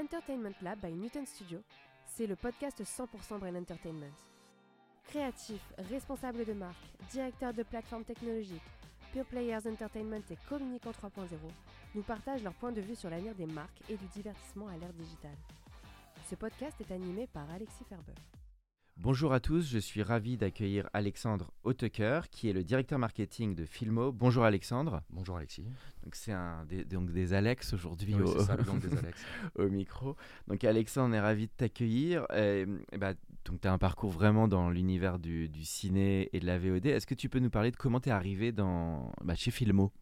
L'Entertainment Lab by Newton Studio, c'est le podcast 100% Brain Entertainment. Créatifs, responsables de marque, directeurs de plateformes technologiques, Pure Players Entertainment et Communicant 3.0 nous partagent leur point de vue sur l'avenir des marques et du divertissement à l'ère digitale. Ce podcast est animé par Alexis Ferber. Bonjour à tous, je suis ravi d'accueillir Alexandre Hautecoeur, qui est le directeur marketing de Filmo. Bonjour Alexandre. Bonjour Alexis. Donc c'est un des, donc des Alex aujourd'hui Oui, au, micro. Donc Alexandre, on est ravi de t'accueillir. Et, et bah, donc tu as un parcours vraiment dans l'univers du, du ciné et de la VOD. Est-ce que tu peux nous parler de comment tu es arrivé dans, bah, chez Filmo?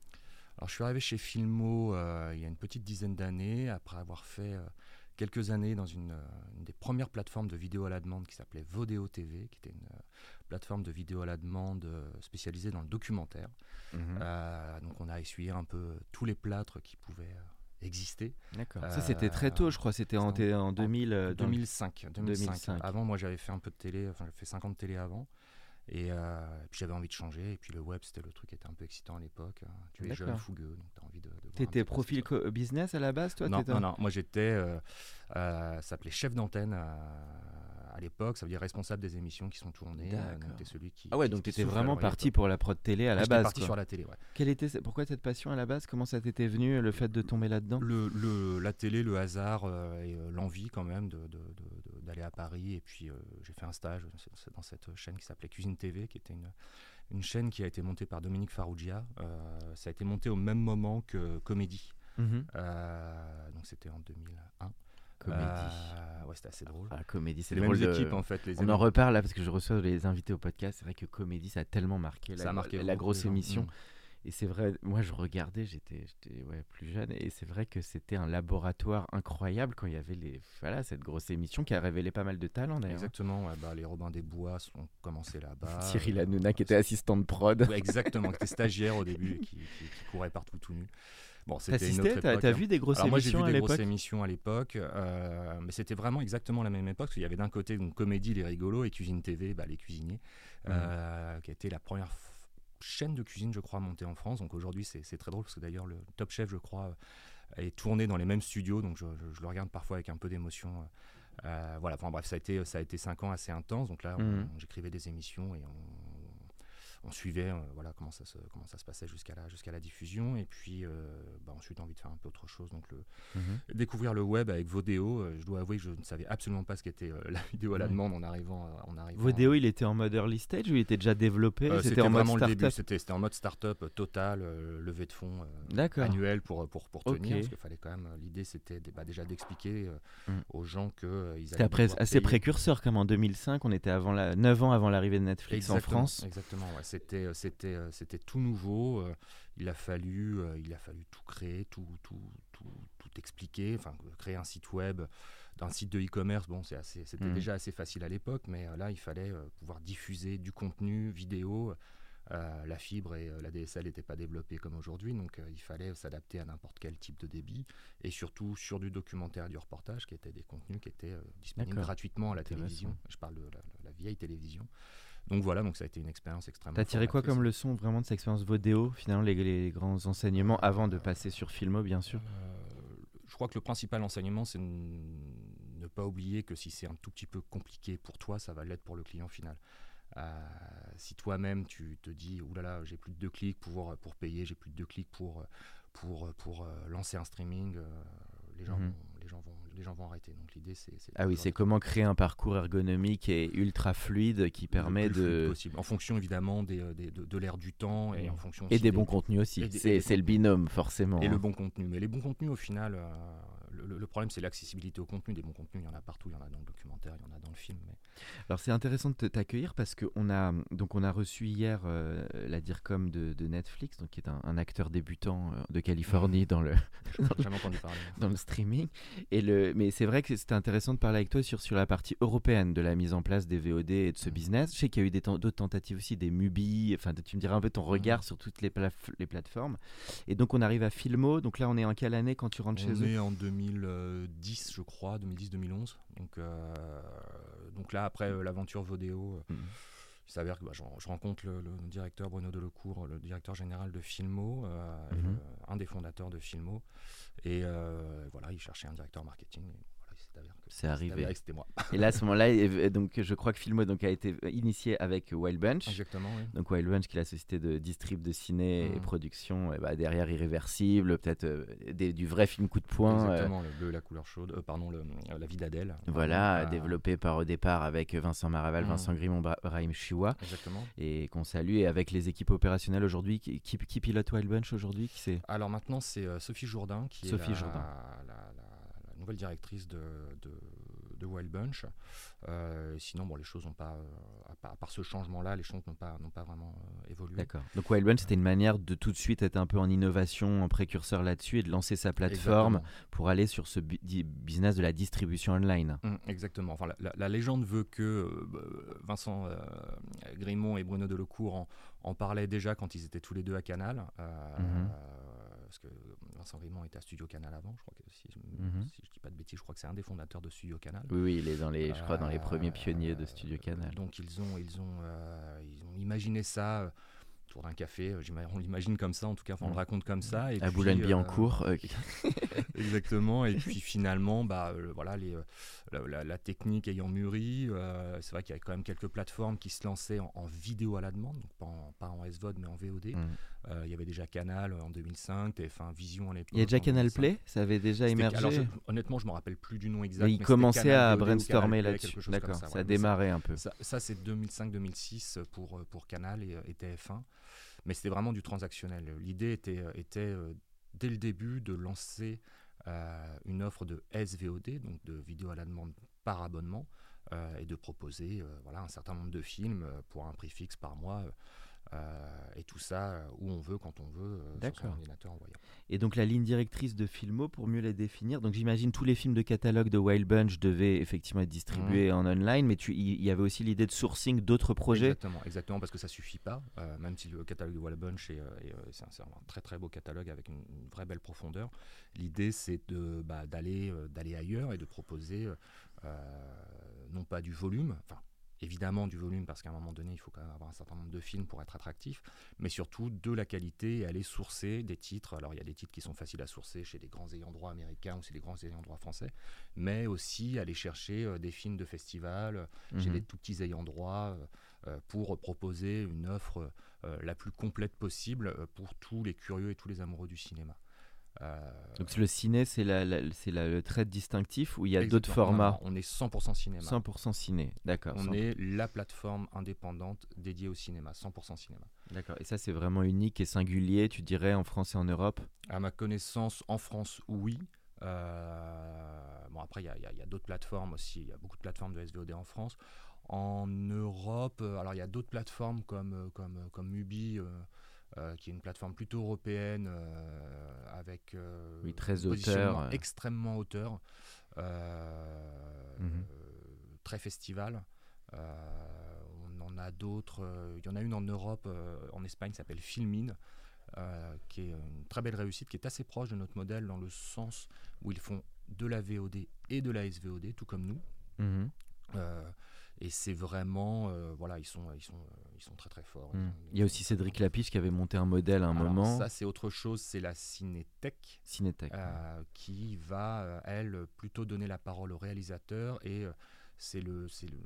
Alors je suis arrivé chez Filmo euh, il y a une petite dizaine d'années, après avoir fait euh, quelques années dans une, euh, une des premières plateformes de vidéo à la demande qui s'appelait Vodeo TV, qui était une euh, plateforme de vidéo à la demande euh, spécialisée dans le documentaire. Mhm. Euh, donc on a essuyé un peu tous les plâtres qui pouvaient exister. D'accord. euh, Ça c'était très tôt, je crois. C'était en, c'était en, 2000. euh, dans le- 2005, 2005. 2005. Avant, moi, j'avais fait un peu de télé, enfin, j'ai fait 5 ans de télé avant. Et, euh, et puis j'avais envie de changer. Et puis le web, c'était le truc qui était un peu excitant à l'époque. hein. Tu es jeune, fougueux, donc tu as envie de. T'étais profil ce business à la base, toi. Non, non, non, moi j'étais. Euh, euh, ça s'appelait chef d'antenne à l'époque. Ça veut dire responsable des émissions qui sont tournées. euh, D'accord. donc t'es celui qui. Ah ouais, qui- donc t'étais vraiment parti pour la prod télé à la J'étais base. parti quoi. sur la télé, ouais. Quelle était, pourquoi cette passion à la base? Comment ça t'était venu le fait de tomber là-dedans? Le, le- la télé, le hasard euh, et euh, l'envie quand même de- de- de- de- d'aller à Paris. Et puis euh, j'ai fait un stage dans cette chaîne qui s'appelait Cuisine TV, qui était une, une chaîne qui a été montée par Dominique Farrugia. Ça a été monté au même moment que Comédie. Euh, donc c'était en 2001. Comédie. Euh, ouais, c'était assez drôle. Ah, comédie, c'est les drôle mêmes de- équipes en fait. Les On en reparle là parce que je reçois les invités au podcast. C'est vrai que comédie, ça a tellement marqué ça la, a marqué la grosse gens. émission. Mm. Et c'est vrai, moi je regardais, j'étais ouais, plus jeune, et c'est vrai que c'était un laboratoire incroyable quand il y avait les, voilà, cette grosse émission qui a révélé pas mal de talents d'ailleurs. Exactement. ouais, bah, les Robins des Bois ont commencé là-bas. Cyril Euh, Hanouna qui était assistante prod. Ouais, exactement, qui était stagiaire au début et qui, qui- qui courait partout tout nu. Bon, c'était une autre T'as hein. vu des grosses Alors moi j'ai émissions vu à des grosses émissions à l'époque, euh, mais c'était vraiment exactement la même époque. parce qu'il y avait d'un côté une comédie les rigolos et Cuisine TV, bah, les cuisiniers, Mhm. euh, qui a été la première chaîne de cuisine, je crois, montée en France. Donc aujourd'hui c'est très drôle parce que d'ailleurs le Top Chef, je crois, euh, est tourné dans les mêmes studios, donc je, je- je le regarde parfois avec un peu d'émotion. euh, voilà, enfin bref, ça a été ça a été cinq ans assez intenses. Donc là, Mhm. j'écrivais des émissions et on on suivait euh, voilà comment ça se comment ça se passait jusqu'à la jusqu'à la diffusion et puis euh, bah, ensuite envie de faire un peu autre chose donc le Mhm. découvrir le web avec Vodeo euh, je dois avouer que je ne savais absolument pas ce qu'était la vidéo à la Ouais. demande en arrivant en arrivant Vodeo, il était en mode early stage ou il était déjà développé? Euh, C'était en mode vraiment le début startup? C'était c'était en mode start-up total levée de fonds annuel pour pour pour tenir parce qu'il fallait quand même l'idée c'était bah, déjà d'expliquer Mm. aux gens que ils C'était après assez payer. précurseur comme en 2005, on était avant la 9 ans avant l'arrivée de Netflix en France. Exactement, ouais. C'était, euh, c'était, euh, c'était tout nouveau. euh, il, a fallu, il a fallu tout créer, tout, tout, tout, tout expliquer, enfin créer un site web, d'un site de e-commerce. Bon, c'est assez, c'était Mhm. déjà assez facile à l'époque, mais là, il fallait pouvoir diffuser du contenu vidéo. Euh, la fibre et euh, la DSL n'étaient pas développées comme aujourd'hui, donc euh, il fallait s'adapter à n'importe quel type de débit, et surtout sur du documentaire et du reportage, qui étaient des contenus qui étaient disponibles gratuitement à la télévision. Je parle de la, la vieille télévision. Donc voilà, donc ça a été une expérience extrêmement. T'as tiré quoi comme leçon vraiment de cette expérience Vodeo Finalement, les, les grands enseignements avant de passer sur Filmo, bien sûr? Euh, Je crois que le principal enseignement, c'est ne pas oublier que si c'est un tout petit peu compliqué pour toi, ça va l'être pour le client final. Euh, si toi-même tu te dis, oulala, j'ai plus de deux clics pour, pour payer, j'ai plus de deux clics pour, pour, pour, euh, lancer un streaming, euh, les, gens Mhm. Les, gens vont, les gens vont arrêter. Donc l'idée, c'est. Ah oui, c'est comment créer un parcours ergonomique et ultra fluide qui permet de. possible, en fonction évidemment des, euh, des- de, de l'ère du temps et en fonction Et des bons contenus aussi. C'est le binôme, forcément. Et hein. le bon contenu. Mais les bons contenus, au final, euh, le, problème, c'est l'accessibilité au contenu. Des bons contenus, il y en a partout. Il y en a dans le documentaire, il y en a dans le film. Mais... Alors c'est intéressant de t'accueillir parce qu'on a donc on a reçu hier euh, la DIRCOM de, de Netflix, donc qui est un, un acteur débutant euh, de Californie dans le dans le streaming. Et le, mais c'est vrai que c'était intéressant de parler avec toi sur, sur la partie européenne de la mise en place des VOD et de ce Mhm. business. Je sais qu'il y a eu d'autres tentatives aussi, des Mubi. Enfin, tu me diras un peu ton regard Mhm. sur toutes les, plaf- les plateformes. Et donc, on arrive à Filmo. Donc là, on est en quelle année quand tu rentres On chez eux? est en 2010, je crois, 2010-2011. Donc, euh, donc là, après euh, l'aventure Vodéo, euh, Mhm. il s'avère que bah, je, je rencontre le, le directeur Bruno Delecourt, le directeur général de Filmo, le- un des fondateurs de Filmo. Et voilà, il cherchait un directeur marketing. Et C'est arrivé. c'était moi. Et là, à ce moment-là, donc, je crois que Filmo donc, a été initié avec Wild Bunch. Exactement, oui. Donc Wild Bunch, qui est la société de distrib de ciné et Mhm. production, et bah, derrière Irréversible, peut-être euh, du vrai film coup de poing. euh, Exactement, le bleu la couleur chaude. euh, pardon, le, la vie d'Adèle. Voilà, développé par au départ avec Vincent Maraval, Mhm. Vincent Grimond, Bra- Brahim Chiwa, Exactement. et qu'on salue, et avec les équipes opérationnelles aujourd'hui, qui, qui, qui pilote Wild Bunch aujourd'hui qui c'est? Alors maintenant, c'est Sophie Jourdain qui Sophie est la, Jourdain. la nouvelle directrice de, de, de Wild Bunch. Euh, sinon, bon, les choses n'ont pas, euh, à, part, ce changement-là, les choses n'ont pas, pas vraiment euh, évolué. D'accord. Donc Wild Bunch, c'était une manière de tout de suite être un peu en innovation, en précurseur là-dessus, et de lancer sa plateforme Exactement. pour aller sur ce business de la distribution online. Mm, exactement. Enfin, la, la- la légende veut que bah, Vincent Grimond et Bruno Delecourt en, en parlaient déjà quand ils étaient tous les deux à Canal. Mhm. Parce que Vincent Grimond était à Studio Canal avant, je crois que si, je- Mhm. si je dis pas de bêtises, je crois que c'est un des fondateurs de Studio Canal. Oui, oui, il est dans les, je crois, dans les Euh, premiers pionniers de Studio Canal. Donc ils ont, ils ont, euh, ils ont imaginé ça euh, autour d'un café. euh, On l'imagine comme ça, en tout cas, enfin, on Mm. le raconte comme ça. Et à Boulogne-Billancourt. euh, euh, exactement. Et puis finalement, bah, euh, voilà, les, euh, la, la- la technique ayant mûri, euh, c'est vrai qu'il y a quand même quelques plateformes qui se lançaient en, en vidéo à la demande, donc pas en, pas en SVOD mais en VOD. mm. Euh, il y avait déjà Canal en 2005, TF1 Vision à l'époque. Il y a déjà Canal 2005. Play, ça avait déjà émergé. alors, je- honnêtement, je me rappelle plus du nom exact. Mais il commençait à brainstormer là-dessus. D'accord, ça, ça, a démarré un peu. Ça, ça, c'est 2005-2006 pour, euh, pour Canal et, et TF1. Mais c'était vraiment du transactionnel. L'idée était, euh, était euh, dès le début de lancer euh, une offre de SVOD, donc de vidéo à la demande par abonnement, euh, et de proposer euh, voilà, un certain nombre de films euh, pour un prix fixe par mois. Euh, et tout ça euh, où on veut, quand on veut, euh, sur son ordinateur en voyant. Et donc la ligne directrice de Filmo, pour mieux la définir, donc j'imagine tous les films de catalogue de Wild Bunch devaient effectivement être distribués en online, mais il y avait aussi l'idée de sourcing d'autres projets. Exactement, exactement, parce que ça suffit pas, euh, même si le catalogue de Wall Bunch est, est, c'est un, très très beau catalogue avec une, une vraie belle profondeur. L'idée c'est de bah, d'aller d'aller ailleurs et de proposer non pas du volume, enfin évidemment du volume parce qu'à un moment donné il faut quand même avoir un certain nombre de films pour être attractif, mais surtout de la qualité et aller sourcer des titres. Alors il y a des titres qui sont faciles à sourcer chez des grands ayants droit américains ou chez des grands ayants droit français, mais aussi aller chercher euh, des films de festival, chez Mhm. des tout petits ayants droit euh, euh, pour proposer une offre euh, la plus complète possible euh, pour tous les curieux et tous les amoureux du cinéma. Euh, Donc le ciné, c'est la, la- le trait distinctif où il y a d'autres formats? on est 100% cinéma. 100% ciné, d'accord. On 100%. est la plateforme indépendante dédiée au cinéma, 100% cinéma. D'accord. Et ça, c'est vraiment unique et singulier, tu dirais, en France et en Europe? À ma connaissance, en France, oui. Euh, bon, après, il y a, d'autres plateformes aussi. Il y a beaucoup de plateformes de SVOD en France. En Europe, euh, alors il y a d'autres plateformes comme, comme, comme Mubi, euh, euh, qui est une plateforme plutôt européenne euh, avec euh, Oui, très un auteur, euh. extrêmement auteur, Mhm. euh, très festival. On en a d'autres. Il y en a une en Europe, en Espagne, qui s'appelle Filmin, qui est une très belle réussite, qui est assez proche de notre modèle dans le sens où ils font de la VOD et de la SVOD, tout comme nous. Mhm. Et c'est vraiment, euh, voilà, ils sont, ils sont, euh, ils sont très très forts. Ont- Il y a aussi Cédric Lapiche qui avait monté un modèle à un Alors, moment. Ça, c'est autre chose, c'est la Cinétech. Cinétech. euh, qui va, elle, plutôt donner la parole au réalisateur et c'est le, c'est le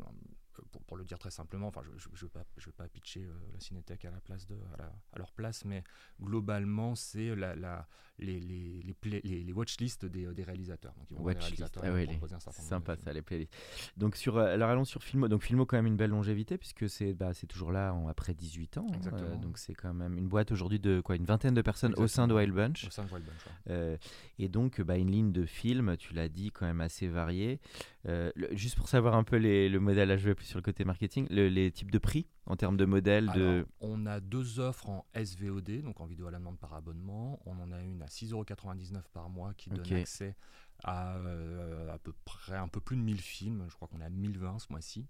pour, pour le dire très simplement, enfin, je ne je, vais je vais pas pitcher euh, la Cinétech à, la place de, à, la- à leur place, mais globalement, c'est la, la, les, les, les, play- les, les watchlists des, des réalisateurs. Donc, ils vont réalisateurs Ah ouais, les- un Sympa ça, les playlists. Donc sur, euh, alors allons sur Filmo. Donc Filmo quand même une belle longévité puisque c'est bah, toujours là en- après 18 ans. hein. Euh, donc c'est quand même une boîte aujourd'hui de quoi une vingtaine de personnes au sein de. Wild Bunch. Au sein de Wild Bunch, ouais. Euh, et donc bah, une ligne de films, tu l'as dit, quand même assez variée. Euh, le- juste pour savoir un peu les, le modèle à jouer plus sur le côté marketing, le- les types de prix en termes de modèles de... On a deux offres en SVOD, donc en vidéo à la demande par abonnement. On en a une à 6,99€ par mois qui donne accès à euh, à peu près un peu plus de 1000 films. Je crois qu'on a 1020 ce mois-ci.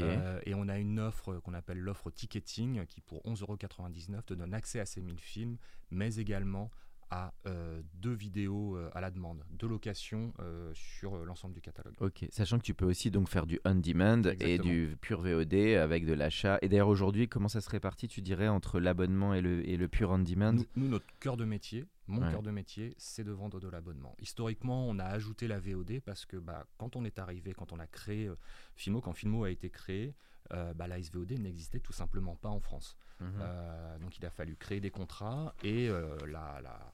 Euh, et on a une offre qu'on appelle l'offre ticketing qui pour 11,99€ te donne accès à ces 1000 films, mais également à euh, deux vidéos euh, à la demande, deux locations euh, sur l'ensemble du catalogue. Ok, sachant que tu peux aussi donc faire du on-demand et du pur VOD avec de l'achat. Et d'ailleurs aujourd'hui, comment ça se répartit, tu dirais, entre l'abonnement et le, et le pur on-demand Nous, nous, notre cœur de métier, mon Ouais. cœur de métier, c'est de vendre de l'abonnement. Historiquement, on a ajouté la VOD parce que bah, quand on est arrivé, quand on a créé Filmo, quand Filmo a été créé, euh, bah, la SVOD n'existait tout simplement pas en France. Mhm. Euh, donc il a fallu créer des contrats et euh, la, la-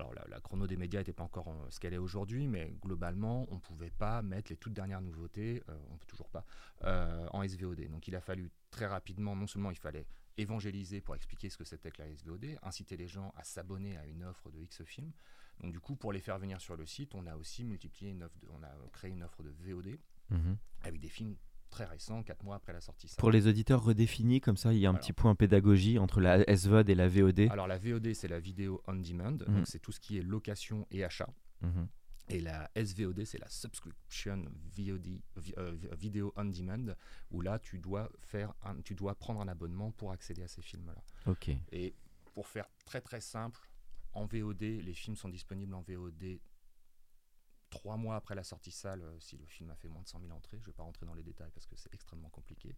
alors la, la chrono des médias n'était pas encore euh, ce qu'elle est aujourd'hui, mais globalement on ne pouvait pas mettre les toutes dernières nouveautés, euh, on ne peut toujours pas, euh, en SVOD. Donc il a fallu très rapidement, non seulement il fallait évangéliser pour expliquer ce que c'était que la SVOD, inciter les gens à s'abonner à une offre de X films. Donc du coup pour les faire venir sur le site, on a aussi multiplié une offre, de- on a créé une offre de VOD Mhm. avec des films très récents, 4 mois après la sortie. Ça Pour les auditeurs redéfinis, comme ça, il y a un Alors. petit point pédagogie entre la SVOD et la VOD. Alors la VOD, c'est la vidéo on demand, Mhm. donc c'est tout ce qui est location et achat. Mhm. Et la SVOD, c'est la subscription VOD, euh, vi- vidéo on demand, où là tu dois faire, un- tu dois prendre un abonnement pour accéder à ces films-là. Ok. Et pour faire très très simple, en VOD, les films sont disponibles en VOD trois mois après la sortie salle, euh, si le film a fait moins de 100 000 entrées. Je ne vais pas rentrer dans les détails parce que c'est extrêmement compliqué.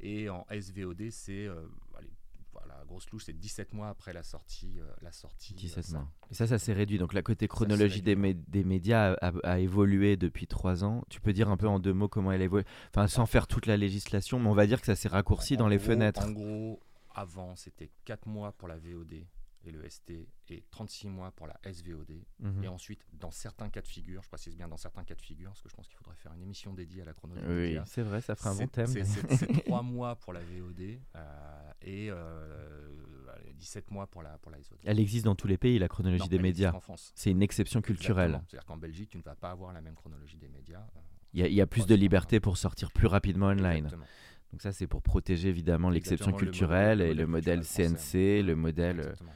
Et en SVOD, c'est, euh, allez, voilà, grosse louche, c'est 17 mois après la sortie. euh, la sortie euh, 17 salle. mois. Et ça, ça s'est réduit. Donc la côté chronologie des, mé- des médias a, a- a évolué depuis trois ans. Tu peux dire un peu en deux mots comment elle évolue Enfin, sans faire toute la législation, mais on va dire que ça s'est raccourci En dans les fenêtres. En gros, avant, c'était 4 mois pour la VOD et le ST et 36 mois pour la SVOD. Mhm. Et ensuite, dans certains cas de figure, je précise bien dans certains cas de figure, parce que je pense qu'il faudrait faire une émission dédiée à la chronologie. des Oui, c'est vrai, ça fera un bon thème. C'est c'est- c'est 3 mois pour la VOD euh, et euh, allez, 17 mois pour la, pour la SVOD. Elle existe dans tous les pays, la chronologie Non, des médias. France. C'est une exception culturelle. C'est-à-dire qu'en Belgique, tu ne vas pas avoir la même chronologie des médias. euh, Il y, a- il y a plus de liberté pour sortir plus rapidement online. exactement. Donc ça, c'est pour protéger évidemment l'exception le culturelle modèle- et le le modèle CNC, français. le modèle Exactement.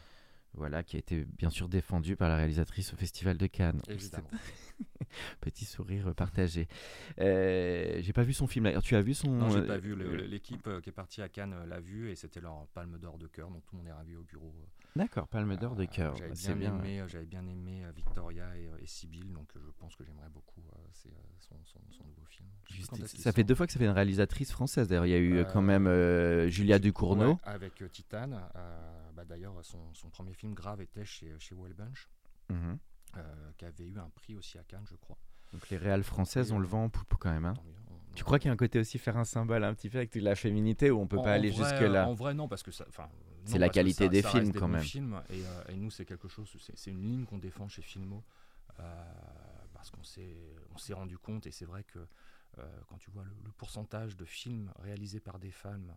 Voilà qui a été bien sûr défendu par la réalisatrice au Festival de Cannes. Évidemment. Petit sourire partagé. Euh, J'ai pas vu son film. d'ailleurs. Tu as vu son Non, j'ai pas vu. Euh, L'équipe euh, qui est partie à Cannes euh, l'a vu et c'était leur palme d'or de cœur. Donc tout le monde est ravi au bureau. D'accord, Palme d'or de Euh, cœur. J'avais bien, bien. aimé, euh, j'avais bien aimé euh, Victoria et, et Sibyl, donc je pense que j'aimerais beaucoup c'est, son, son- son nouveau film. Ça fait deux fois que ça fait une réalisatrice française. D'ailleurs, il y a eu euh, quand même euh, Julia Ducournau. Ouais, avec euh, Titane. bah, D'ailleurs, son, son premier film grave était chez, chez Wellbunch, euh, qui avait eu un prix aussi à Cannes, je crois. Donc les réales françaises, on le vend en poupe quand même. hein. On- Tu crois qu'il y a un côté aussi faire un symbole un petit peu avec la féminité où on peut pas aller vrai, jusque là En vrai, non, parce que ça. C'est la qualité ça- des ça films, des quand même. films, et, euh, et nous, c'est quelque chose. C'est une ligne qu'on défend chez Filmo. euh, parce qu'on s'est rendu compte, et c'est vrai que euh, quand tu vois le, le pourcentage de films réalisés par des femmes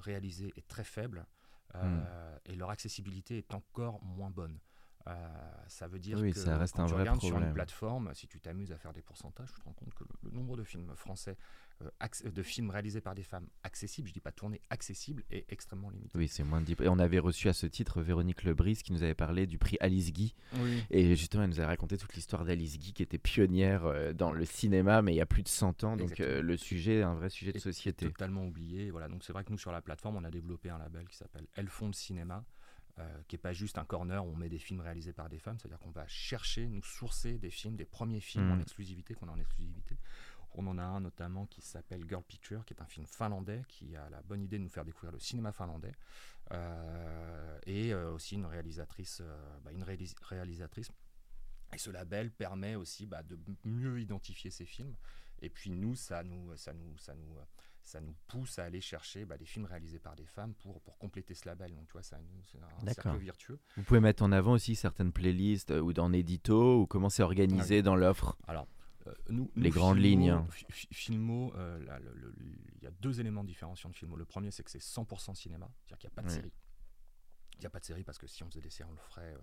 réalisés est très faible, Hmm. et leur accessibilité est encore moins bonne. Euh, ça veut dire Oui, que ça reste quand un tu vrai regardes sur une plateforme, si tu t'amuses à faire des pourcentages, tu te rends compte que le, le nombre de films français, euh, de films réalisés par des femmes accessibles, je dis pas tournés, accessibles, est extrêmement limité. Oui, c'est moins de 10. Et on avait reçu à ce titre Véronique Lebris qui nous avait parlé du prix Alice Guy. Oui. Et justement, elle nous a raconté toute l'histoire d'Alice Guy qui était pionnière euh, dans le cinéma, mais il y a plus de 100 ans. Donc euh, le sujet est un vrai sujet de société. Totalement oublié. Voilà. Donc c'est vrai que nous, sur la plateforme, on a développé un label qui s'appelle Elles font le cinéma. Euh, qui n'est pas juste un corner où on met des films réalisés par des femmes, c'est-à-dire qu'on va chercher, nous sourcer des films, des premiers films en Mm. exclusivité qu'on a en exclusivité. On en a un notamment qui s'appelle Girl Picture, qui est un film finlandais qui a la bonne idée de nous faire découvrir le cinéma finlandais. Euh, et euh, aussi une réalisatrice, bah, une réalis- réalisatrice. Et ce label permet aussi bah, de mieux identifier ces films. Et puis nous, ça nous, ça nous, ça nous, ça nous pousse à aller chercher bah, des films réalisés par des femmes pour, pour compléter ce label. Donc tu vois, c'est un, cercle virtueux. Vous pouvez mettre en avant aussi certaines playlists euh, ou dans édito ou comment c'est organisé dans l'offre. Alors, euh, nous, Les nous, grandes Filmo- lignes, hein. Fi- Fi- Filmo, euh, il y a deux éléments différenciants de Filmo. Le premier, c'est que c'est 100% cinéma, c'est-à-dire qu'il n'y a pas de série. Il n'y a pas de série parce que si on faisait des séries, on le ferait.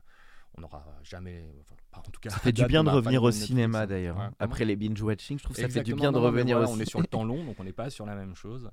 On n'aura jamais. Enfin, pas- en tout cas, Ça fait du bien de revenir au cinéma d'ailleurs. Ouais, hein. Après les binge-watching, je trouve que ça fait du bien de non, revenir voilà, aussi. On est sur le temps long, donc on n'est pas sur la même chose.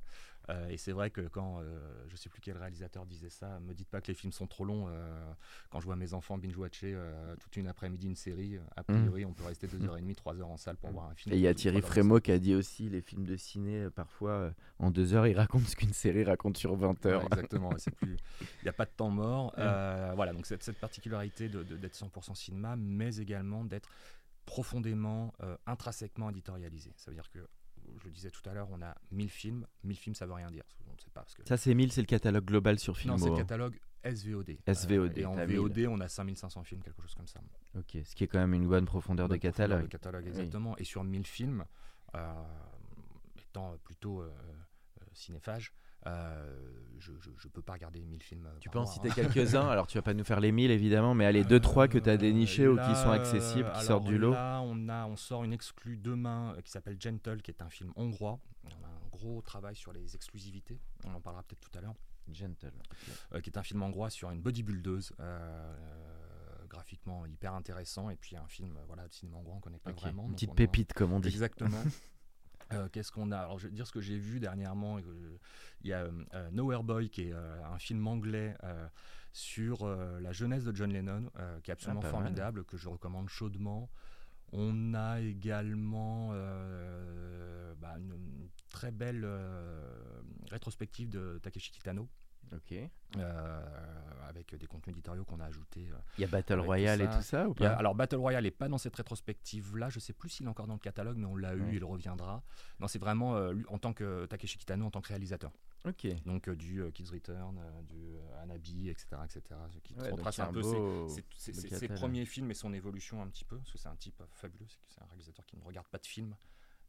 Euh, et c'est vrai que quand, euh, je sais plus quel réalisateur disait ça, me dites pas que les films sont trop longs. euh, quand je vois mes enfants binge-watcher euh, toute une après-midi une série, a priori, on peut rester 2h30, 3h en salle pour voir un film. Et il y a Thierry de Frémaux qui a dit aussi les films de ciné, parfois en deux heures, ils racontent ce qu'une série raconte sur 20 heures. Ouais, exactement, il n'y a pas de temps mort. Euh, voilà, donc cette, cette particularité de- de- d'être 100% cinéma, mais également d'être profondément, euh, intrinsèquement éditorialisé. Ça veut dire que, je le disais tout à l'heure, on a 1000 films. 1000 films, ça veut rien dire. On ne sait pas parce que. Ça, c'est 1000, c'est le catalogue global sur Filmo. non, c'est le hein. catalogue SVOD. SVOD, et en t'as 1000. VOD, on a 5500 films, quelque chose comme ça. Ok, ce qui est quand même une bonne profondeur de profondeur catalogue. de catalogue, Oui. exactement. Et sur 1000 films, euh, étant plutôt euh, euh, cinéphage, euh, je ne peux pas regarder 1000 films. Tu par peux en mois, citer hein. quelques-uns, alors tu vas pas nous faire les 1000 évidemment, mais allez, 2-3 que tu as Euh, dénichés ou qui sont accessibles, qui sortent du lot. Là, on, a, on sort une exclue demain euh, qui s'appelle Gentle, qui est un film hongrois. On a un gros travail sur les exclusivités. On en parlera peut-être tout à l'heure. Gentle. Euh, qui est un film hongrois sur une bodybuildeuse. euh, graphiquement hyper intéressant. Et puis un film euh, voilà, de cinéma hongrois, on connaît pas Ok, vraiment. Une petite pépite, comme on dit. Exactement. Euh, Qu'est-ce qu'on a? Alors, je vais dire ce que j'ai vu dernièrement. Il y a euh, euh, Nowhere Boy, qui est euh, un film anglais sur la jeunesse de John Lennon, qui est absolument Ah, mal. formidable, que je recommande chaudement. On a également bah, une, une très belle rétrospective de Takeshi Kitano, Ok. Il euh, avec des contenus éditoriaux qu'on a ajoutés. euh, y a Battle Royale et tout ça ou il a- alors Battle Royale n'est pas dans cette rétrospective-là. Je sais plus s'il est encore dans le catalogue, mais on l'a eu, Ouais. il reviendra. Non, c'est vraiment euh, lui, en tant que Takeshi Kitano en tant que réalisateur. Ok. Donc euh, du Kids Return, du Anabi, etc., etc. Qui Ouais, retrace un un peu ses- premiers films et son évolution un petit peu, parce que c'est un type fabuleux. C'est un réalisateur qui ne regarde pas de films.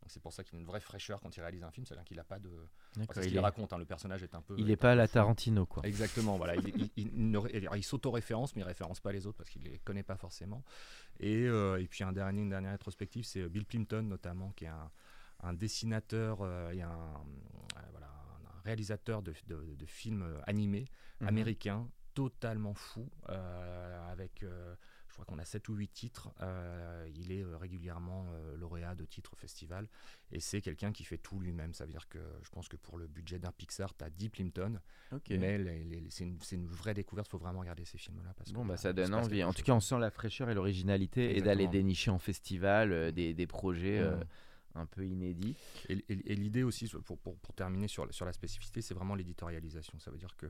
Donc c'est pour ça qu'il a une vraie fraîcheur quand il réalise un film, c'est-à-dire qu'il n'a pas de. Enfin, c'est ce qu'il est- raconte, hein, le personnage est un peu. Il est n'est pas à la. Tarantino, quoi. Exactement, voilà. Il, il- ne s'auto-référence, mais il référence pas les autres parce qu'il les connaît pas forcément. Et, euh, et puis un dernier, une dernière rétrospective, c'est euh, Bill Plimpton notamment, qui est un, un dessinateur euh, et un, euh, voilà, un réalisateur de, de- de films animés Mhm. américains, totalement fou, avec, je crois qu'on a 7 ou 8 titres. Euh, il est euh, régulièrement euh, lauréat de titres festival. Et c'est quelqu'un qui fait tout lui-même. Ça veut dire que je pense que pour le budget d'un Pixar, tu as 10 Plimpton. Mais c'est une, vraie découverte, il faut vraiment regarder ces films-là. Bon, bah, euh, ça donne envie. En tout cas, on sent la fraîcheur et l'originalité et d'aller dénicher en festival euh, des, des projets Ouais. un peu inédits. Et, et- et l'idée aussi, pour, pour- pour terminer sur, sur la spécificité, c'est vraiment l'éditorialisation. Ça veut dire que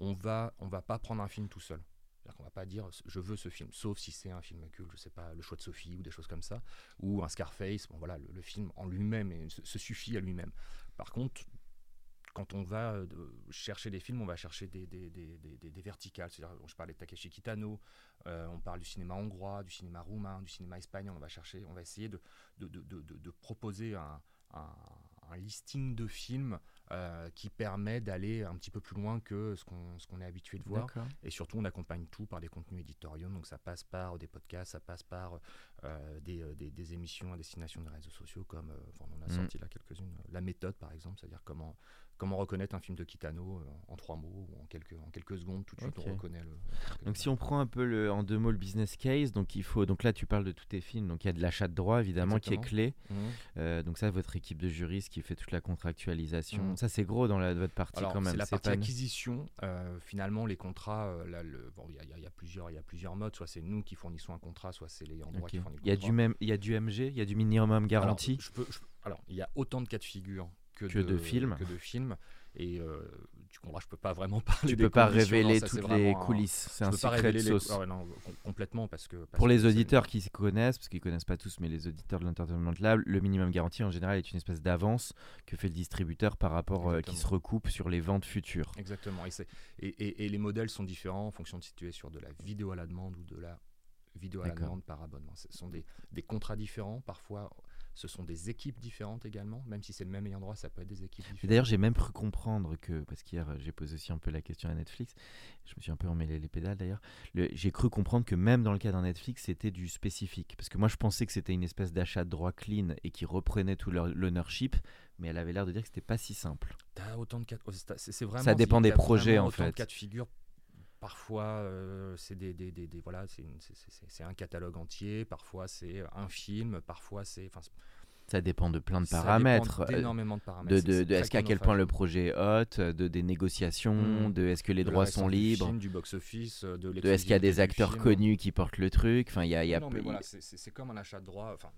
on va, on va pas prendre un film tout seul. C'est-à-dire qu'on va pas dire je veux ce film, sauf si c'est un film culte, je sais pas, Le choix de Sophie ou des choses comme ça, ou un Scarface. Bon voilà, le, film en lui-même se, suffit à lui-même. Par contre, quand on va euh, chercher des films, on va chercher des, des, des, des- des- verticales. C'est-à-dire, je parlais de Takeshi Kitano, euh, on parle du cinéma hongrois, du cinéma roumain, du cinéma espagnol. On va chercher, on va essayer de, de, de, de- proposer un- un listing de films euh, qui permet d'aller un petit peu plus loin que ce qu'on est habitué de voir. Et surtout, on accompagne tout par des contenus éditoriaux. Donc, ça passe par des podcasts, ça passe par euh, des, euh, des- des émissions à destination des réseaux sociaux, comme euh, enfin, on en a Mm. sorti là quelques-unes. La méthode, par exemple, c'est-à-dire comment, comment reconnaître un film de Kitano euh, en trois mots ou en quelques, en quelques secondes. Tout de suite, on reconnaît le. Donc si on prend un peu le, en deux mots le business case, donc il faut donc là tu parles de tous tes films, donc il y a de l'achat de droits évidemment qui est clé. Mhm. Euh, donc ça votre équipe de juristes qui fait toute la contractualisation. Mhm. Ça c'est gros dans la, votre partie Alors, quand même. c'est la partie pas- acquisition. Euh, finalement, les contrats, euh, le- bon, il y, a- il y a- il y a plusieurs, il y a plusieurs modes. Soit c'est nous qui fournissons un contrat, soit c'est les endroits Ok. qui fournissent. Il y a du même, il y a du MG, il y a du minimum garantie. Alors, je peux- je peux- alors, il y a autant de cas de figure que, Que de films. Que de films. Et euh, tu comprends, je peux pas vraiment parler. tu des peux pas non, révéler ça, c'est toutes les coulisses. C'est un secret de les- sauce. ah ouais, non, com- complètement parce que. parce Pour les auditeurs qui se connaissent, parce qu'ils connaissent pas tous, mais les auditeurs de l'Entertainment Lab, le minimum garanti en général est une espèce d'avance que fait le distributeur par rapport euh, qui se recoupe sur les ventes futures. Exactement. Et, c'est- et, et- et les modèles sont différents en fonction de si tu es sur de la vidéo à la demande ou de la vidéo à la demande par abonnement. Ce sont des, des contrats différents. Parfois, ce sont des équipes différentes également. Même si c'est le même ayant droit, ça peut être des équipes différentes. D'ailleurs, j'ai même cru comprendre que, parce qu'hier j'ai posé aussi un peu la question à Netflix, je me suis un peu emmêlé les pédales d'ailleurs, le- j'ai cru comprendre que même dans le cas d'un Netflix, c'était du spécifique. Parce que moi, je pensais que c'était une espèce d'achat de droit clean et qui reprenait tout leur- l'ownership, mais elle avait l'air de dire que c'était pas si simple. T'as autant de cas. oh, c'est- vraiment- Ça dépend des projets, en autant de fait. cas de figure. Parfois, euh, c'est des, des- des- des- voilà, c'est un catalogue entier. Parfois, c'est un film. Parfois, c'est. Ça dépend de plein de Ça paramètres. dépend euh, d'énormément de paramètres. De, est-ce qu'à quel point le projet est hot, de des négociations, Mm. de est-ce que les De droits sont du libres, du box-office, euh, de de est-ce qu'il y a des acteurs film. connus qui portent le truc? Enfin, il y a, voilà, c'est comme un achat de droit. Enfin,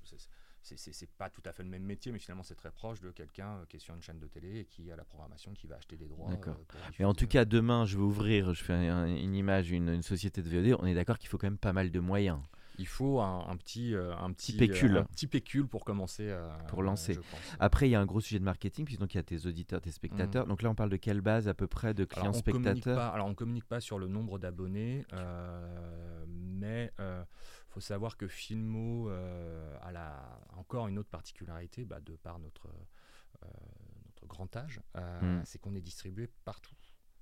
c'est- pas tout à fait le même métier, mais finalement, c'est très proche de quelqu'un euh, qui est sur une chaîne de télé et qui a la programmation, qui va acheter des droits. D'accord. euh, Mais en tout cas, demain, je vais ouvrir, je fais un- une image, une, une société de VOD. On est d'accord qu'il faut quand même pas mal de moyens. il faut un, un petit, euh, un petit pécule. euh, un petit pécule pour commencer. euh, Pour lancer. je pense. Après, il y a un gros sujet de marketing, puisque donc il y a tes auditeurs, tes spectateurs. Donc là, on parle de quelle base à peu près de Mm. Alors, clients spectateurs? pas, alors on communique pas sur le nombre d'abonnés, euh, mais faut savoir que Filmo euh, a la, encore une autre particularité, bah, de par notre, euh, notre grand âge, euh, Mm. c'est qu'on est distribué partout.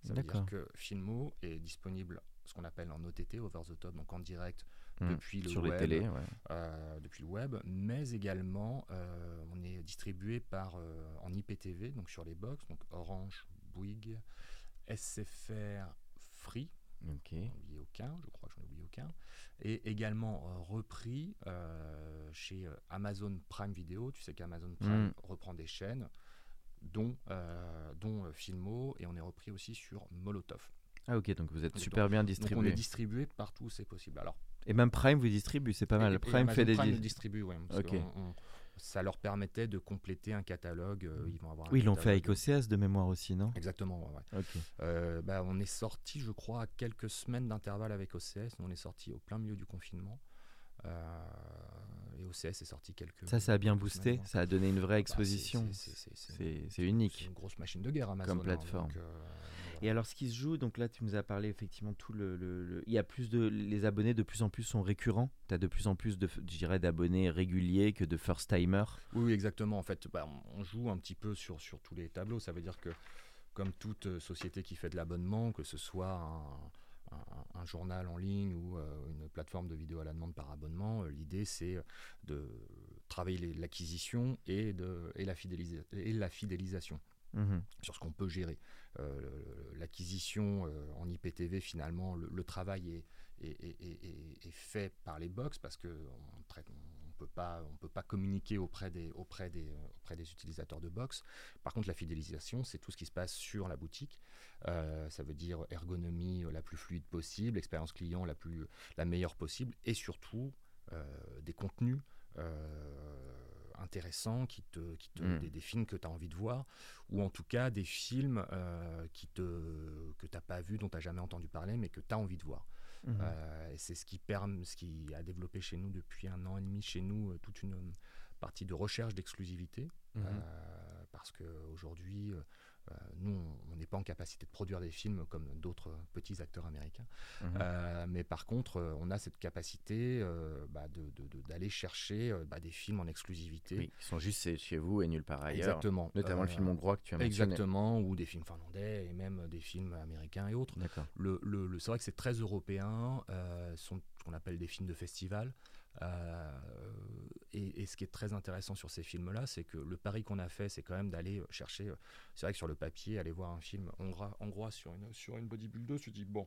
Ça veut dire que Filmo est disponible, ce qu'on appelle en OTT, over the top, donc en direct Mm. depuis le sur web, les télés. ouais. euh, depuis le web, mais également euh, on est distribué par euh, en IPTV, donc sur les box, donc Orange, Bouygues, SFR, Free, Ok. j'en ai oublié aucun, je crois que j'en ai oublié aucun, et également euh, repris euh, chez euh, Amazon Prime Video. Tu sais qu'Amazon Prime Mm. reprend des chaînes, dont, dont Filmo, et on est repris aussi sur Molotov. Ah ok, donc vous êtes Donc, super bien Donc on distribué. est distribué partout où c'est possible. Alors Et même Prime vous distribue, c'est pas mal. et- et Prime Amazon fait des Prime distribue, ouais, parce on- on- ça leur permettait de compléter un catalogue. euh, ils vont avoir Oui, ils l'ont fait avec OCS de mémoire aussi, non? Exactement. ouais. Euh, bah, on est sorti, je crois, à quelques semaines d'intervalle avec OCS. On est sorti au plein milieu du confinement. Euh, et OCS est sorti quelques. Ça, ça a bien boosté, semaines ça a donné une vraie Bah, c'est- exposition. c'est- c'est- c'est- unique. une grosse machine de guerre, Amazon. hein, plateforme. donc, euh, Et alors, ce qui se joue, donc là, tu nous as parlé effectivement tout le, le- le- il y a plus de, les abonnés de plus en plus sont récurrents. Tu as de plus en plus d'abonnés réguliers que de first timers. Oui, exactement. En fait, bah, on- on joue un petit peu sur, sur tous les tableaux. Ça veut dire que, comme toute euh, société qui fait de l'abonnement, que ce soit un, un- un journal en ligne ou euh, une plateforme de vidéo à la demande par abonnement, euh, l'idée c'est de travailler l'acquisition et, de, et, la fidélisa- et la fidélisation Mhm. sur ce qu'on peut gérer. Euh, L'acquisition euh, en IPTV, finalement, le, le travail est, est, est- est- fait par les box parce qu'on ne peut pas, on peut pas communiquer auprès des, auprès, des, auprès des utilisateurs de box. Par contre, la fidélisation, c'est tout ce qui se passe sur la boutique. Euh, ça veut dire ergonomie la plus fluide possible, expérience client la, plus, la meilleure possible et surtout euh, des contenus. euh, intéressants qui te, qui te, Mm. des, des films que tu as envie de voir ou en tout cas des films euh, qui te, que tu n'as pas vu, dont tu n'as jamais entendu parler, mais que tu as envie de voir. Mhm. Euh, et c'est ce qui, perm- ce qui a développé chez nous depuis un an et demi, chez nous, euh, toute une euh, partie de recherche d'exclusivité. Mhm. Euh, parce qu'aujourd'hui, nous, on- n'est pas en capacité de produire des films comme d'autres petits acteurs américains. Mhm. Euh, mais par contre, euh, on a cette capacité euh, bah, de- de- de- d'aller chercher euh, bah, des films en exclusivité. Oui, ils sont juste chez vous et nulle part ailleurs. Exactement. Notamment le Euh, film hongrois que tu as mentionné. Exactement, ou des films finlandais et même des films américains et autres. D'accord. Le, le- le- c'est vrai que c'est très européen, euh, sont ce qu'on appelle des films de festival. Euh, et, ce qui est très intéressant sur ces films-là, c'est que le pari qu'on a fait, c'est quand même d'aller chercher. C'est vrai que sur le papier, aller voir un film hongrois, sur une sur une bodybuildeuse, tu te dis bon,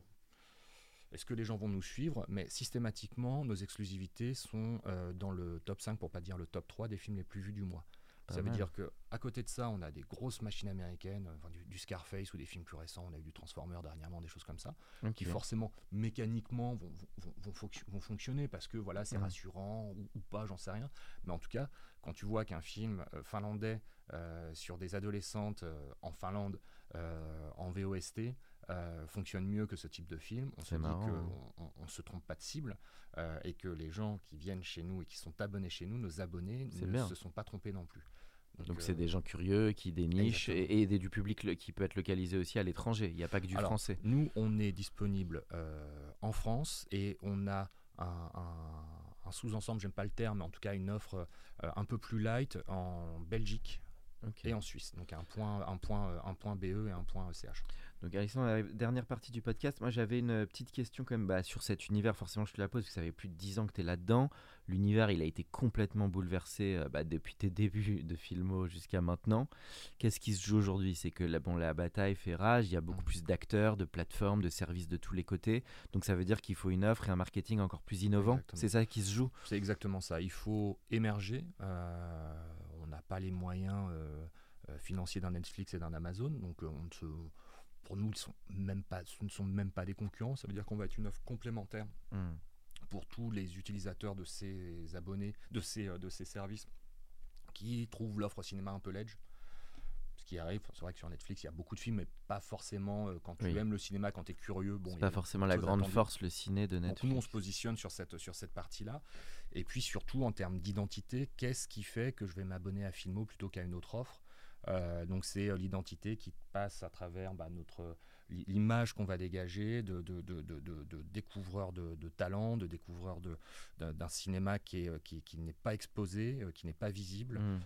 est-ce que les gens vont nous suivre? Mais systématiquement, nos exclusivités sont euh, dans le top 5, pour pas dire le top 3 des films les plus vus du mois. Pas ça veut mal. dire que à côté de ça, on a des grosses machines américaines, euh, enfin, du, du Scarface ou des films plus récents. On a eu du Transformer dernièrement, des choses comme ça qui forcément mécaniquement vont, vont, vont, fonc- vont fonctionner parce que voilà c'est Mhm. rassurant ou, ou pas j'en sais rien mais en tout cas quand tu vois qu'un film euh, finlandais euh, sur des adolescentes euh, en Finlande en VOST fonctionne mieux que ce type de film on se dit hein. qu'on on, on se trompe pas de cible et que les gens qui viennent chez nous et qui sont abonnés chez nous nos abonnés ne bien. se sont pas trompés non plus Donc euh, c'est des gens curieux qui dénichent et, des- du public le- qui peut être localisé aussi à l'étranger. Il n'y a pas que du Alors, français. Nous, on est disponible euh, en France et on a un, un- un sous-ensemble, j'aime pas le terme, mais en tout cas une offre euh, un peu plus light en Belgique et en Suisse. Donc un point, un point, euh, un point BE et un point ECH. Donc Alexandre, la dernière partie du podcast, moi j'avais une petite question quand même bah, sur cet univers, forcément je te la pose, parce que ça fait plus de 10 ans que tu es là-dedans. L'univers, il a été complètement bouleversé euh, bah, depuis tes débuts de Filmo jusqu'à maintenant. Qu'est-ce qui se joue aujourd'hui? C'est que la, bon, la bataille fait rage, il y a beaucoup Mhm. plus d'acteurs, de plateformes, de services de tous les côtés. Donc ça veut dire qu'il faut une offre et un marketing encore plus innovant. C'est ça qui se joue? C'est exactement ça. Il faut émerger. Euh, pas les moyens financiers d'un Netflix et d'un Amazon. Donc on pour nous, ils sont même pas, ce ne sont même pas des concurrents. Ça veut dire qu'on va être une offre complémentaire hmm. pour tous les utilisateurs de ces abonnés, de ces, de ces services qui trouvent l'offre cinéma un peu ledge qui arrive. C'est vrai que sur Netflix, il y a beaucoup de films, mais pas forcément euh, quand tu aimes le cinéma, quand tu es curieux. Bon, c'est pas forcément la grande force, le ciné de Netflix. Donc nous, on se positionne sur cette, sur cette partie-là. Et puis surtout, en termes d'identité, qu'est-ce qui fait que je vais m'abonner à Filmo plutôt qu'à une autre offre? Euh, donc c'est euh, l'identité qui passe à travers bah, notre l'image qu'on va dégager de, de, de, de découvreurs de, talent, de découvreurs d'un cinéma qui n'est qui, qui pas exposé, euh, qui n'est pas visible, mm.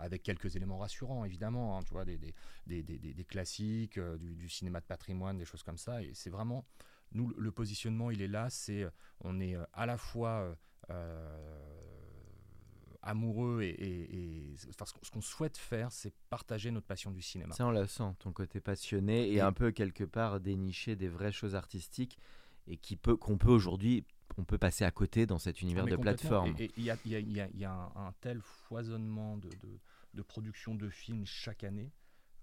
avec quelques éléments rassurants évidemment, hein, tu vois, des, des, des, des classiques, du, du, cinéma de patrimoine, des choses comme ça. Et c'est vraiment, nous, le positionnement, il est là, c'est on est à la fois amoureux et, ce qu'on souhaite faire, c'est partager notre passion du cinéma. Ça, on la sent, ton côté passionné et, un peu quelque part dénicher des vraies choses artistiques et qui peut qu'on peut aujourd'hui on peut passer à côté dans cet univers de plateforme. Et il y, a, un, tel foisonnement de, de, production de films chaque année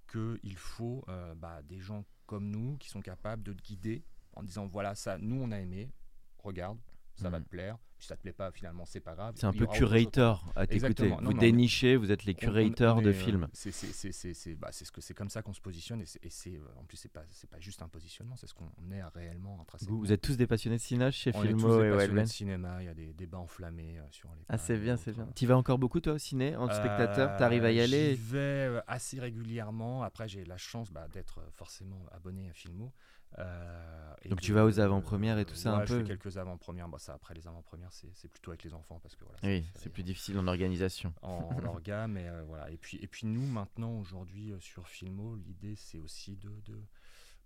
qu'il faut euh, bah, des gens comme nous qui sont capables de te guider en disant voilà ça, nous on a aimé, regarde, ça va mm. te plaire, si ça te plaît pas, finalement, c'est pas grave. C'est un peu curator à t'écouter. Vous dénichez, vous êtes les curators de euh, films. C'est bah, ce que c'est comme ça qu'on se positionne et c'est euh, en plus c'est pas c'est pas juste un positionnement, c'est ce qu'on est réellement en train Vous, vous, êtes tous des passionnés de cinéma chez On Filmo est tous des de cinéma. Il y a des débats enflammés euh, sur les. Ah c'est bien, c'est bien. Tu vas encore beaucoup toi au ciné en spectateur? Tu arrives à y aller? J'y vais assez régulièrement. Après j'ai la chance bah, d'être forcément abonné à Filmo. Euh, Donc tu vas aux avant-premières et tout ça un je peu fais quelques avant-premières. Bah, ça, après les avant-premières, c'est plutôt avec les enfants parce que voilà. Oui, c'est plus difficile en organisation. En, en orga, mais euh, voilà. Et puis, et puis nous, maintenant, aujourd'hui, euh, sur Filmo, l'idée, c'est aussi de, de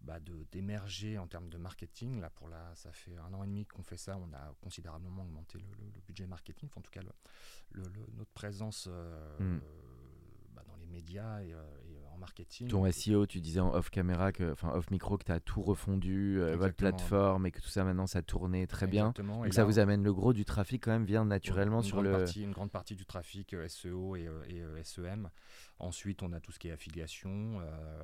bah d'émerger en termes de marketing. Là, pour la, ça fait un an et demi qu'on fait ça. On a considérablement augmenté le, budget marketing, en tout cas le, notre présence hmm. bah, dans les médias et, marketing. Ton SEO, tu disais en off caméra, que, enfin off micro, que tu as tout refondu, euh, votre plateforme, et que tout ça maintenant ça tournait très bien. Donc ça vous amène le gros du trafic quand même vient naturellement sur le. Partie, une grande partie du trafic euh, SEO et, euh, SEM. Ensuite, on a tout ce qui est affiliation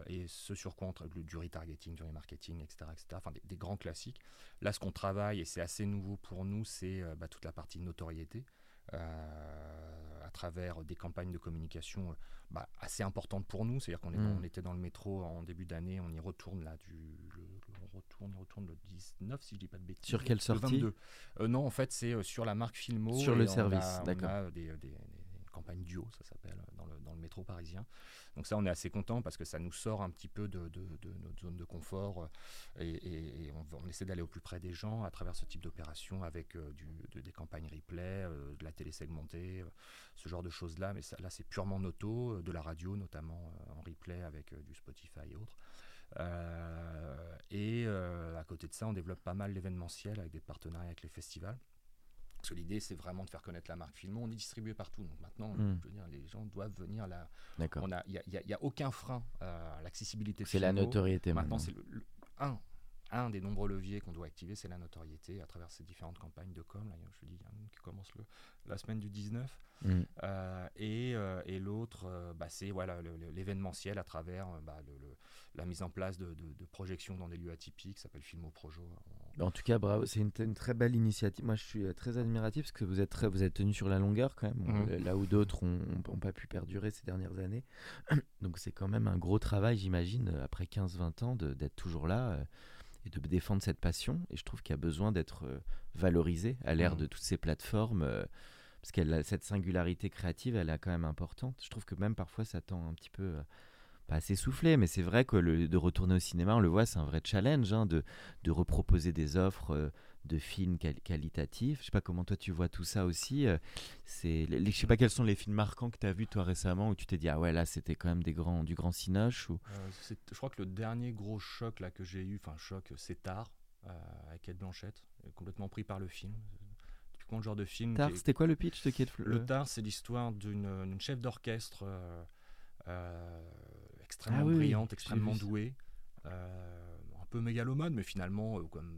et ce sur quoi on du retargeting, du remarketing, etc. etc. enfin des, grands classiques. Là, ce qu'on travaille, et c'est assez nouveau pour nous, c'est bah, toute la partie notoriété. À travers des campagnes de communication bah, assez importante pour nous. C'est-à-dire qu'on on était dans le métro en début d'année, on y retourne là, du, le, on retourne, retourne le 19, si je dis pas de bêtises. Sur quelle sortie? euh, Non, en fait, c'est euh, sur la marque Filmo. Sur le service, d'accord. On a des, des, campagnes duo, ça s'appelle, dans le, dans le métro parisien. Donc ça, on est assez content parce que ça nous sort un petit peu de, notre zone de confort euh, et, on, essaie d'aller au plus près des gens à travers ce type d'opération avec euh, des campagnes replay, euh, de la télé segmentée, ce genre de choses-là. Mais là, c'est purement noto, de la radio notamment en replay avec du Spotify et autres. et à côté de ça, on développe pas mal d'événementiels avec des partenariats avec les festivals. Parce que l'idée, c'est vraiment de faire connaître la marque Filmo. On est distribué partout. Donc maintenant, hmm. je veux dire, les gens doivent venir là. D'accord. Il n'y a, a, aucun frein à l'accessibilité. C'est la notoriété maintenant. c'est le, un, un des nombreux leviers qu'on doit activer, c'est la notoriété à travers ces différentes campagnes de com. Là, je dis, il y a une qui commence le, la semaine du 19. Mm. Euh, et, euh, et l'autre, euh, bah, c'est voilà, l'événementiel à travers bah, la mise en place de, de, projections dans des lieux atypiques, ça s'appelle Filmo Projo. En tout cas, bravo, c'est une, très belle initiative. Moi, je suis très admiratif parce que vous êtes, très, vous êtes tenu sur la longueur quand même, mm. là où d'autres n'ont pas pu perdurer ces dernières années. Donc, c'est quand même un gros travail, j'imagine, après 15-20 ans, d'être toujours là et de défendre cette passion. Et je trouve qu'il y a besoin d'être valorisé à l'ère mm. de toutes ces plateformes parce qu'elle cette singularité créative, elle est quand même importante. Je trouve que même parfois ça tend un petit peu euh, pas assez soufflé, mais c'est vrai que le, de retourner au cinéma, on le voit, c'est un vrai challenge hein, de, de reproposer des offres euh, de films qualitatifs. Je sais pas comment toi tu vois tout ça aussi. Euh, c'est, je sais pas quels sont les films marquants que tu as vus toi récemment où tu t'es dit ah ouais là c'était quand même des grands, du grand cinoche ou? je crois que le dernier gros choc là que j'ai eu, enfin choc, c'est Tard avec Ed Blanchette, complètement pris par le film le genre de film. Tar, c'était quoi le pitch de Kate Le Tar, c'est l'histoire d'une chef d'orchestre euh, euh, extrêmement ah brillante, extrêmement douée, euh, un peu mégalomane, mais finalement, comme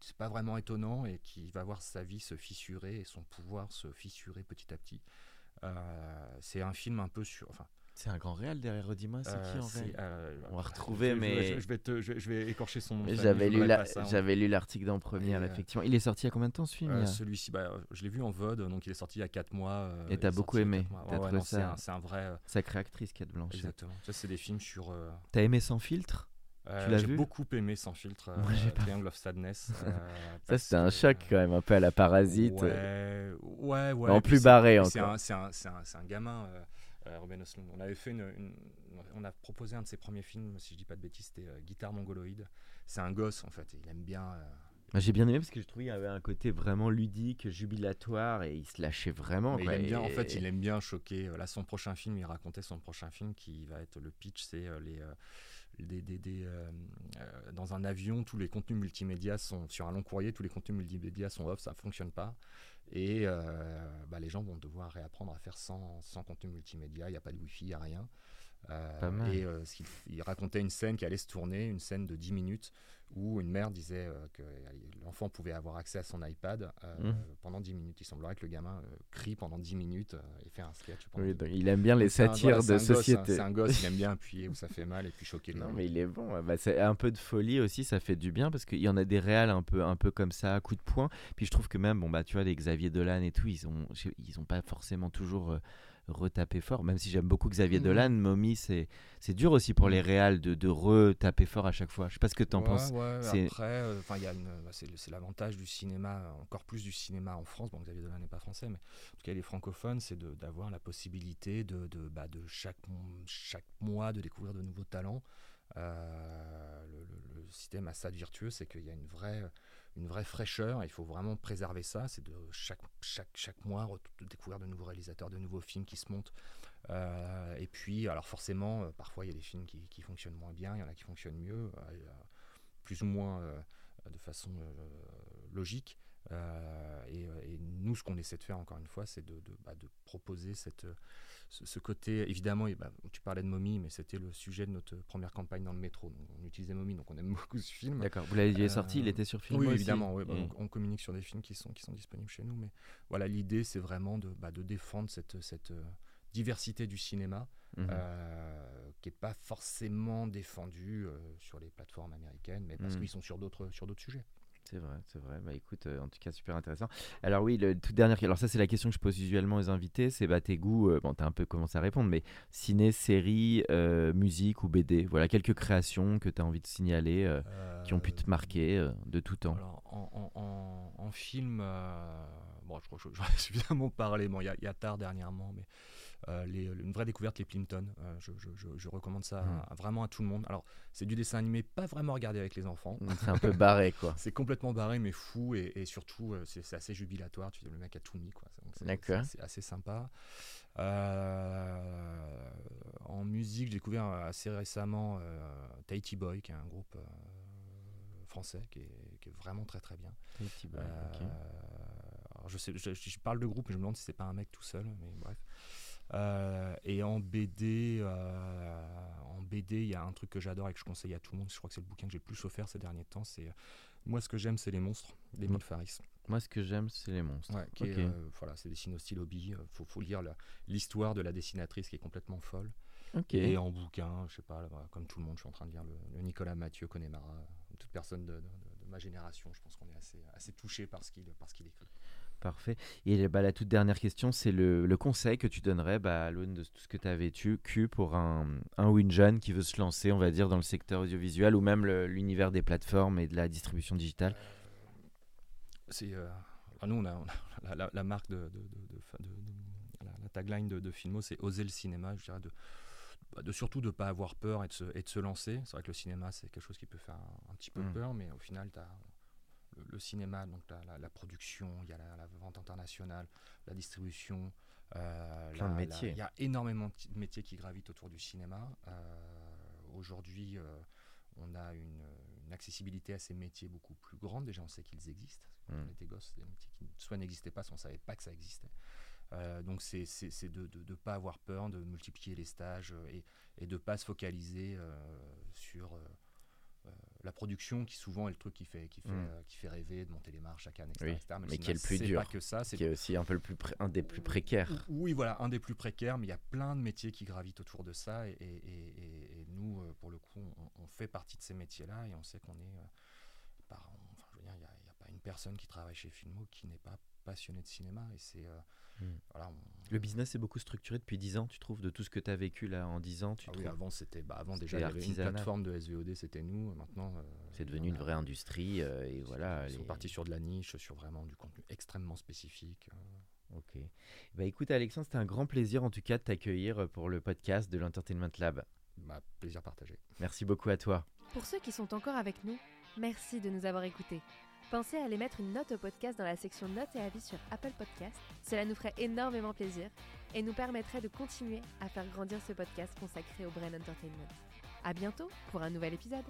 c'est pas vraiment étonnant et qui va voir sa vie se fissurer et son pouvoir se fissurer petit à petit. c'est un film un peu sur. Enfin, c'est un grand réel derrière Redima, c'est qui en réel On va retrouver, je- mais Je, vais te- je, vais écorcher son nom. j'avais lu, la- j'avais lu l'article dans première, euh, effectivement. Il est sorti il y a combien de temps ce film Euh, Celui-ci, bah, je l'ai vu en VOD, donc il est sorti il y a 4 mois. euh, Et t'as beaucoup aimé, Ouais, ouais, c'est un, un vrai. euh, Sacrée actrice, Kate Blanchett. exactement. Ça, c'est des films sur. euh, T'as aimé Sans filtre? Euh, J'ai beaucoup aimé Sans filtre, euh, Moi, j'ai pas- Triangle of Sadness. euh, Ça, c'était un choc euh, quand même, un peu à la parasite. Ouais, ouais, en plus barré c'est encore. un- C'est un, c'est un, c'est un gamin, euh, euh, Ruben Östlund. On avait fait une, une- on a proposé un de ses premiers films, si je dis pas de bêtises, c'était euh, Guitare mongoloïde. C'est un gosse en fait, il aime bien. euh, J'ai bien aimé parce que je trouvais qu'il avait un côté vraiment ludique, jubilatoire et il se lâchait vraiment. quoi, il aime bien, en fait, il aime bien choquer. Euh, Là, son prochain film, il racontait son prochain film qui va être le pitch, c'est euh, les. Euh, des, des- des, euh, dans un avion, tous les contenus multimédia sont sur un long courrier, tous les contenus multimédia sont off, ça fonctionne pas. Et euh, bah, les gens vont devoir réapprendre à faire sans, sans contenu multimédia. Il n'y a pas de wifi, il n'y a rien. Euh. Et euh, qu'il- il racontait une scène qui allait se tourner, une scène de 10 minutes, où une mère disait euh, que l'enfant pouvait avoir accès à son iPad euh, Mhm. pendant 10 minutes. Il semblerait que le gamin euh, crie pendant 10 minutes euh, et fait un sketch. pendant Oui, 10 donc minutes. il aime bien les un- satires voilà, de hein, société. C'est un gosse, il aime bien appuyer où ça fait mal et puis choquer les Non mais il est bon, bah, c'est un peu de folie aussi, ça fait du bien parce qu'il y en a des réals un peu, un peu comme ça, à coup de poing. Puis je trouve que même, bon bah tu vois, les Xavier Dolan et tout, ils ont, ils ont pas forcément toujours retapé fort. Même si j'aime beaucoup Xavier Mhm. Dolan, Mommy, c'est, c'est dur aussi pour les réals de, de retaper fort à chaque fois. Je sais pas ce que t'en Ouais, penses. ouais, C'est- Après, euh, y a une- bah, c'est, c'est l'avantage du cinéma, encore plus du cinéma en France. Bon, Xavier Dolan n'est pas français, mais en tout cas, les francophones, c'est de- d'avoir la possibilité de, de, bah, de chaque, chaque mois de découvrir de nouveaux talents. Euh, le, le- le système a ça de vertueux, c'est qu'il y a une vraie, une vraie fraîcheur. Il faut vraiment préserver ça. C'est de chaque, chaque, chaque mois de découvrir de nouveaux réalisateurs, de nouveaux films qui se montent. Euh, et puis, alors forcément, euh, parfois il y a des films qui, fonctionnent moins bien, il y en a qui fonctionnent mieux, euh, plus ou moins de façon logique. Euh, et, euh, et nous, ce qu'on essaie de faire, encore une fois, c'est de, de, bah, de proposer cette, ce, ce côté. Évidemment, et bah, tu parlais de Mommy, mais c'était le sujet de notre première campagne dans le métro. Donc, on utilisait Mommy, donc on aime beaucoup ce film. D'accord, vous l'aviez Euh, sorti, il était sur film Oui, aussi évidemment. bah, Et- on, on communique sur des films qui sont, qui sont disponibles chez nous. Mais voilà, l'idée, c'est vraiment de, de défendre cette, cette euh, diversité du cinéma Mhm. euh, qui n'est pas forcément défendue euh, sur les plateformes américaines, mais parce Mhm. qu'ils sont sur d'autres sur d'autres sujets. C'est vrai, c'est vrai. Bah écoute, euh, en tout cas, super intéressant. Alors oui, le tout dernier, alors ça c'est la question que je pose usuellement aux invités, c'est bah, tes goûts, euh, bon t'as un peu commencé à répondre, mais ciné, série, euh, musique ou BD, voilà quelques créations que tu as envie de signaler, euh, qui ont pu te marquer de tout temps. Alors, en, en- en- en film, bon, je crois que j'en ai suffisamment parlé. Bon, il y, y a tard dernièrement, mais les- une vraie découverte, les Plimpton. euh, je, je- je- je recommande ça à- vraiment à tout le monde. Alors, c'est du dessin animé, pas vraiment regardé avec les enfants. Donc, C'est un peu barré quoi. C'est complètement barré, mais fou, et, et surtout, euh, c'est assez jubilatoire. Tu dis, le mec a tout mis, quoi. D'accord. C'est assez sympa. Euh, en musique, j'ai découvert assez récemment euh, Tahiti Boy, qui est un groupe euh, français qui est, qui est vraiment très très bien. Euh, alors je, sais, je, je parle de groupe, mais je me demande si c'est pas un mec tout seul, mais bref. Euh, et en BD, euh, en BD, il y a un truc que j'adore et que je conseille à tout le monde. Je crois que c'est le bouquin que j'ai le plus offert ces derniers temps. C'est euh, moi, ce que j'aime, c'est les monstres d'Emile. Faris. Moi ce que j'aime c'est les monstres. Ouais, qui est, Ok. voilà, c'est dessiné au stylo bille. Faut, faut lire l'histoire de la dessinatrice qui est complètement folle. Ok. Et en bouquin, je sais pas, là, comme tout le monde, je suis en train de lire le, le Nicolas Mathieu Connemara. Toute personne de, de- de- de ma génération, je pense qu'on est assez, assez touché par ce qu'il par ce qu'il écrit. Parfait. Et bah, la toute dernière question, c'est le, le conseil que tu donnerais bah, à l'aune de tout ce que tu as vécu Q, pour un, un ou une jeune qui veut se lancer, on va dire, dans le secteur audiovisuel ou même l'univers des plateformes et de la distribution digitale? C'est, euh, nous, on a, on a la, la- la marque de, de, de- la, la tagline de, Filmo, c'est oser le cinéma. Je dirais de, bah, de surtout de ne pas avoir peur et de, se, et de se lancer. C'est vrai que le cinéma, c'est quelque chose qui peut faire un, un petit peu Mm. peur, mais au final, tu as le, cinéma, donc la, la production, il y a la, la vente internationale, la distribution. euh, Plein de métiers. Il y a énormément de ti- de métiers qui gravitent autour du cinéma. Euh, Aujourd'hui, euh, on a une, une accessibilité à ces métiers beaucoup plus grande. Déjà, on sait qu'ils existent. Quand Mm. on était gosse, des métiers qui soit n'existaient pas, soit on ne savait pas que ça existait. Euh, donc, c'est de ne pas avoir peur, de multiplier les stages et, et de ne pas se focaliser euh, sur euh, la production qui souvent est le truc qui fait, qui fait, Mm. euh, qui fait rêver de monter les marches chaque année, etc. Oui, etc. Même mais qui est le plus dur, pas que ça, c'est qui est aussi un peu le plus pré- un des plus précaires. oui, voilà, un des plus précaires, mais il y a plein de métiers qui gravitent autour de ça. Et, et- et- et nous, euh, pour le coup, on, on fait partie de ces métiers-là et on sait qu'on est. euh, par- enfin, je veux dire, il n'y a, a pas une personne qui travaille chez Filmo qui n'est pas passionné de cinéma. Et c'est. euh, Mm. voilà, on- Le business est beaucoup structuré depuis 10 ans, tu trouves, de tout ce que tu as vécu là en 10 ans, tu Ah oui, avant, c'était, bah, avant déjà, il y avait une plateforme de SVOD, c'était nous. Maintenant, euh, C'est devenu une a- vraie industrie euh, et voilà. Ils sont partis sur de la niche, sur vraiment du contenu extrêmement spécifique. euh. Ok. Bah écoute Alexandre, c'était un grand plaisir en tout cas de t'accueillir pour le podcast de l'Entertainment Lab. Bah, plaisir partagé. Merci beaucoup à toi. Pour ceux qui sont encore avec nous, merci de nous avoir écoutés. Pensez à aller mettre une note au podcast dans la section notes et avis sur Apple Podcast. Cela nous ferait énormément plaisir et nous permettrait de continuer à faire grandir ce podcast consacré au Brain Entertainment. À bientôt pour un nouvel épisode.